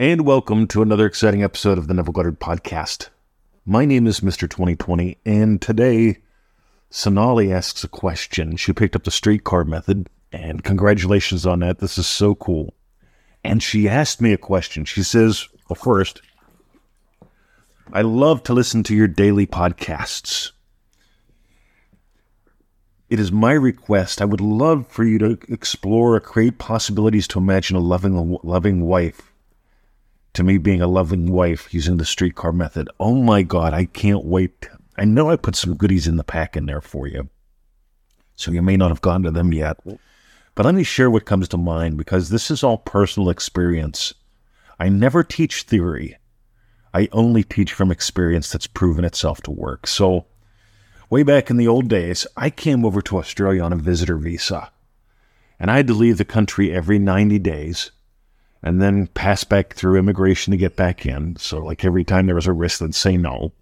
and welcome to another exciting episode of the Neville Goddard Podcast. My name is Mr. 2020, and today Sonali asks a question. She picked up the streetcar method, and congratulations on that. This is so cool. And she asked me a question. She says, Well, first, I love to listen to your daily podcasts. It is my request. I would love for you to explore or create possibilities to imagine a loving, loving wife. To me, being a loving wife using the streetcar method. Oh my God, I can't wait. I know I put some goodies in the pack in there for you. So you may not have gone to them yet. But let me share what comes to mind because this is all personal experience. I never teach theory. I only teach from experience that's proven itself to work. So Way back in the old days, I came over to Australia on a visitor visa. And I had to leave the country every 90 days and then pass back through immigration to get back in. So, like every time there was a risk, they'd say no.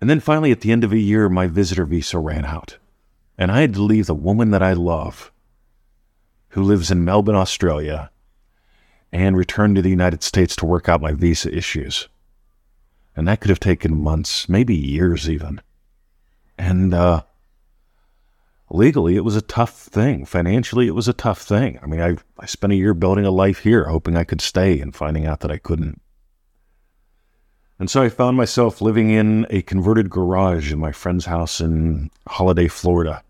And then finally, at the end of a year, my visitor visa ran out. And I had to leave the woman that I love, who lives in Melbourne, Australia, and return to the United States to work out my visa issues. And that could have taken months, maybe years even. And uh, legally, it was a tough thing. Financially, it was a tough thing. I mean, I, I spent a year building a life here, hoping I could stay, and finding out that I couldn't. And so I found myself living in a converted garage in my friend's house in Holiday, Florida.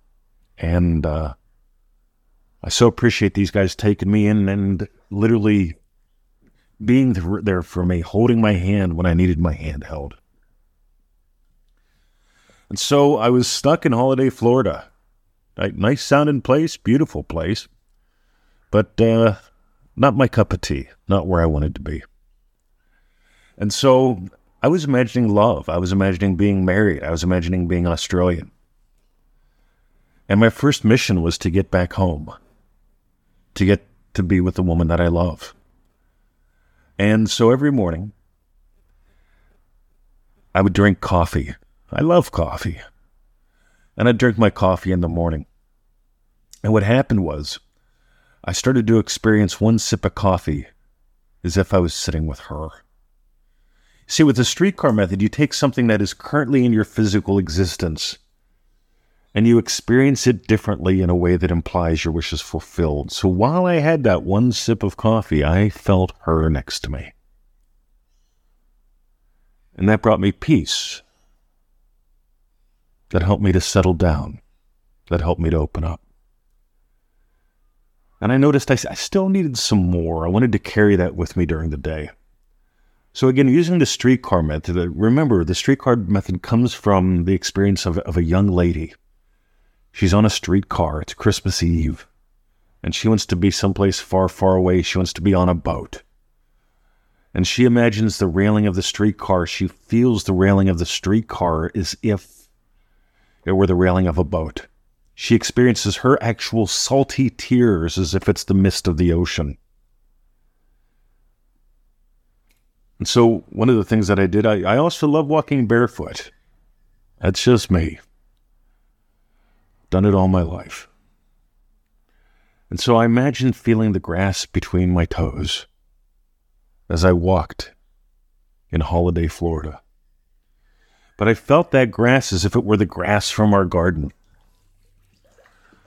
And uh, I so appreciate these guys taking me in and literally being there for me, holding my hand when I needed my hand held. And so I was stuck in Holiday, Florida. Nice sounding place, beautiful place, but uh, not my cup of tea, not where I wanted to be. And so I was imagining love. I was imagining being married. I was imagining being Australian. And my first mission was to get back home, to get to be with the woman that I love. And so every morning, I would drink coffee I love coffee. And I'd drink my coffee in the morning. And what happened was, I started to experience one sip of coffee as if I was sitting with her. See, with the streetcar method, you take something that is currently in your physical existence and you experience it differently in a way that implies your wish is fulfilled. So while I had that one sip of coffee, I felt her next to me. And that brought me peace that helped me to settle down, that helped me to open up. And I noticed I, I still needed some more. I wanted to carry that with me during the day. So again, using the streetcar method, uh, remember the streetcar method comes from the experience of, of a young lady. She's on a streetcar. It's Christmas Eve. And she wants to be someplace far, far away. She wants to be on a boat. And she imagines the railing of the streetcar. She feels the railing of the streetcar as if or the railing of a boat. She experiences her actual salty tears as if it's the mist of the ocean. And so, one of the things that I did, I, I also love walking barefoot. That's just me. Done it all my life. And so I imagined feeling the grass between my toes as I walked in Holiday, Florida but I felt that grass as if it were the grass from our garden.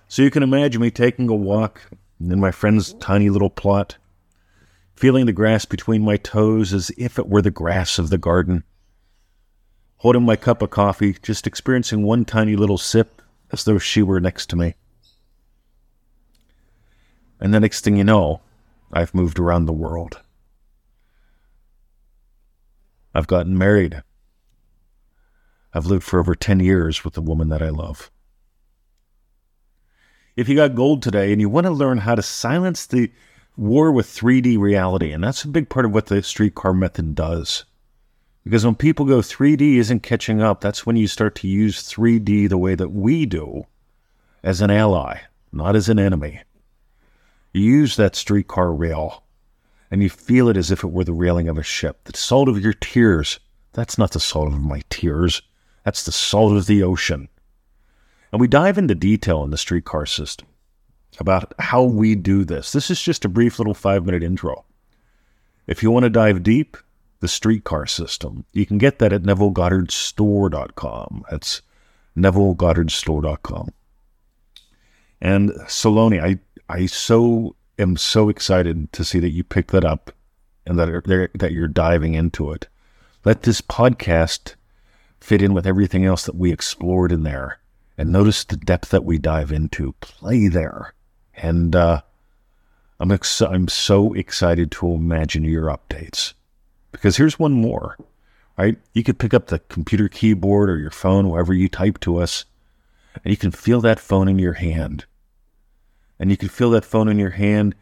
So you can imagine me taking a walk in my friend's tiny little plot, feeling the grass between my toes as if it were the grass of the garden, holding my cup of coffee, just experiencing one tiny little sip as though she were next to me. And the next thing you know, I've moved around the world. I've gotten married. I've lived for over 10 years with the woman that I love. If you got gold today and you want to learn how to silence the war with 3D reality, and that's a big part of what the streetcar method does. Because when people go 3D isn't catching up, that's when you start to use 3D the way that we do as an ally, not as an enemy. You use that streetcar rail and you feel it as if it were the railing of a ship. The salt of your tears, that's not the salt of my tears. That's the salt of the ocean. And we dive into detail in the streetcar system about how we do this. This is just a brief little five minute intro. If you want to dive deep, the streetcar system. You can get that at NevilleGoddardStore.com. That's NevilleGoddardStore.com. And Saloni, I, I so am so excited to see that you picked that up and that, that you're diving into it. Let this podcast fit in with everything else that we explored in there. And notice the depth that we dive into. Play there. And uh, I'm, ex- I'm so excited to imagine your updates. Because here's one more, right? You could pick up the computer keyboard or your phone, wherever you type to us, and you can feel that phone in your hand. And you can feel that phone in your hand,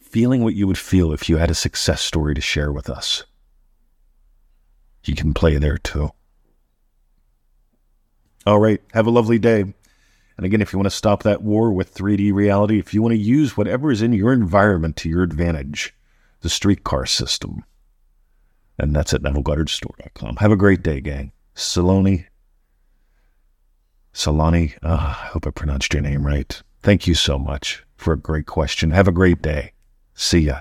feeling what you would feel if you had a success story to share with us. You can play there too. All right. Have a lovely day. And again, if you want to stop that war with 3D reality, if you want to use whatever is in your environment to your advantage, the streetcar system. And that's at NevilleGoddardStore.com. Have a great day, gang. Saloni. Salani. Oh, I hope I pronounced your name right. Thank you so much for a great question. Have a great day. See ya.